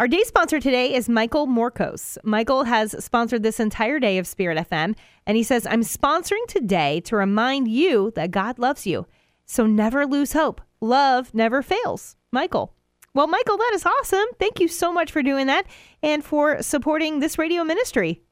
Our day sponsor today is Michael Morcos. Michael has sponsored this entire day of Spirit FM, and he says, I'm sponsoring today to remind you that God loves you. So never lose hope. Love never fails. Michael. Well, Michael, that is awesome. Thank you so much for doing that and for supporting this radio ministry.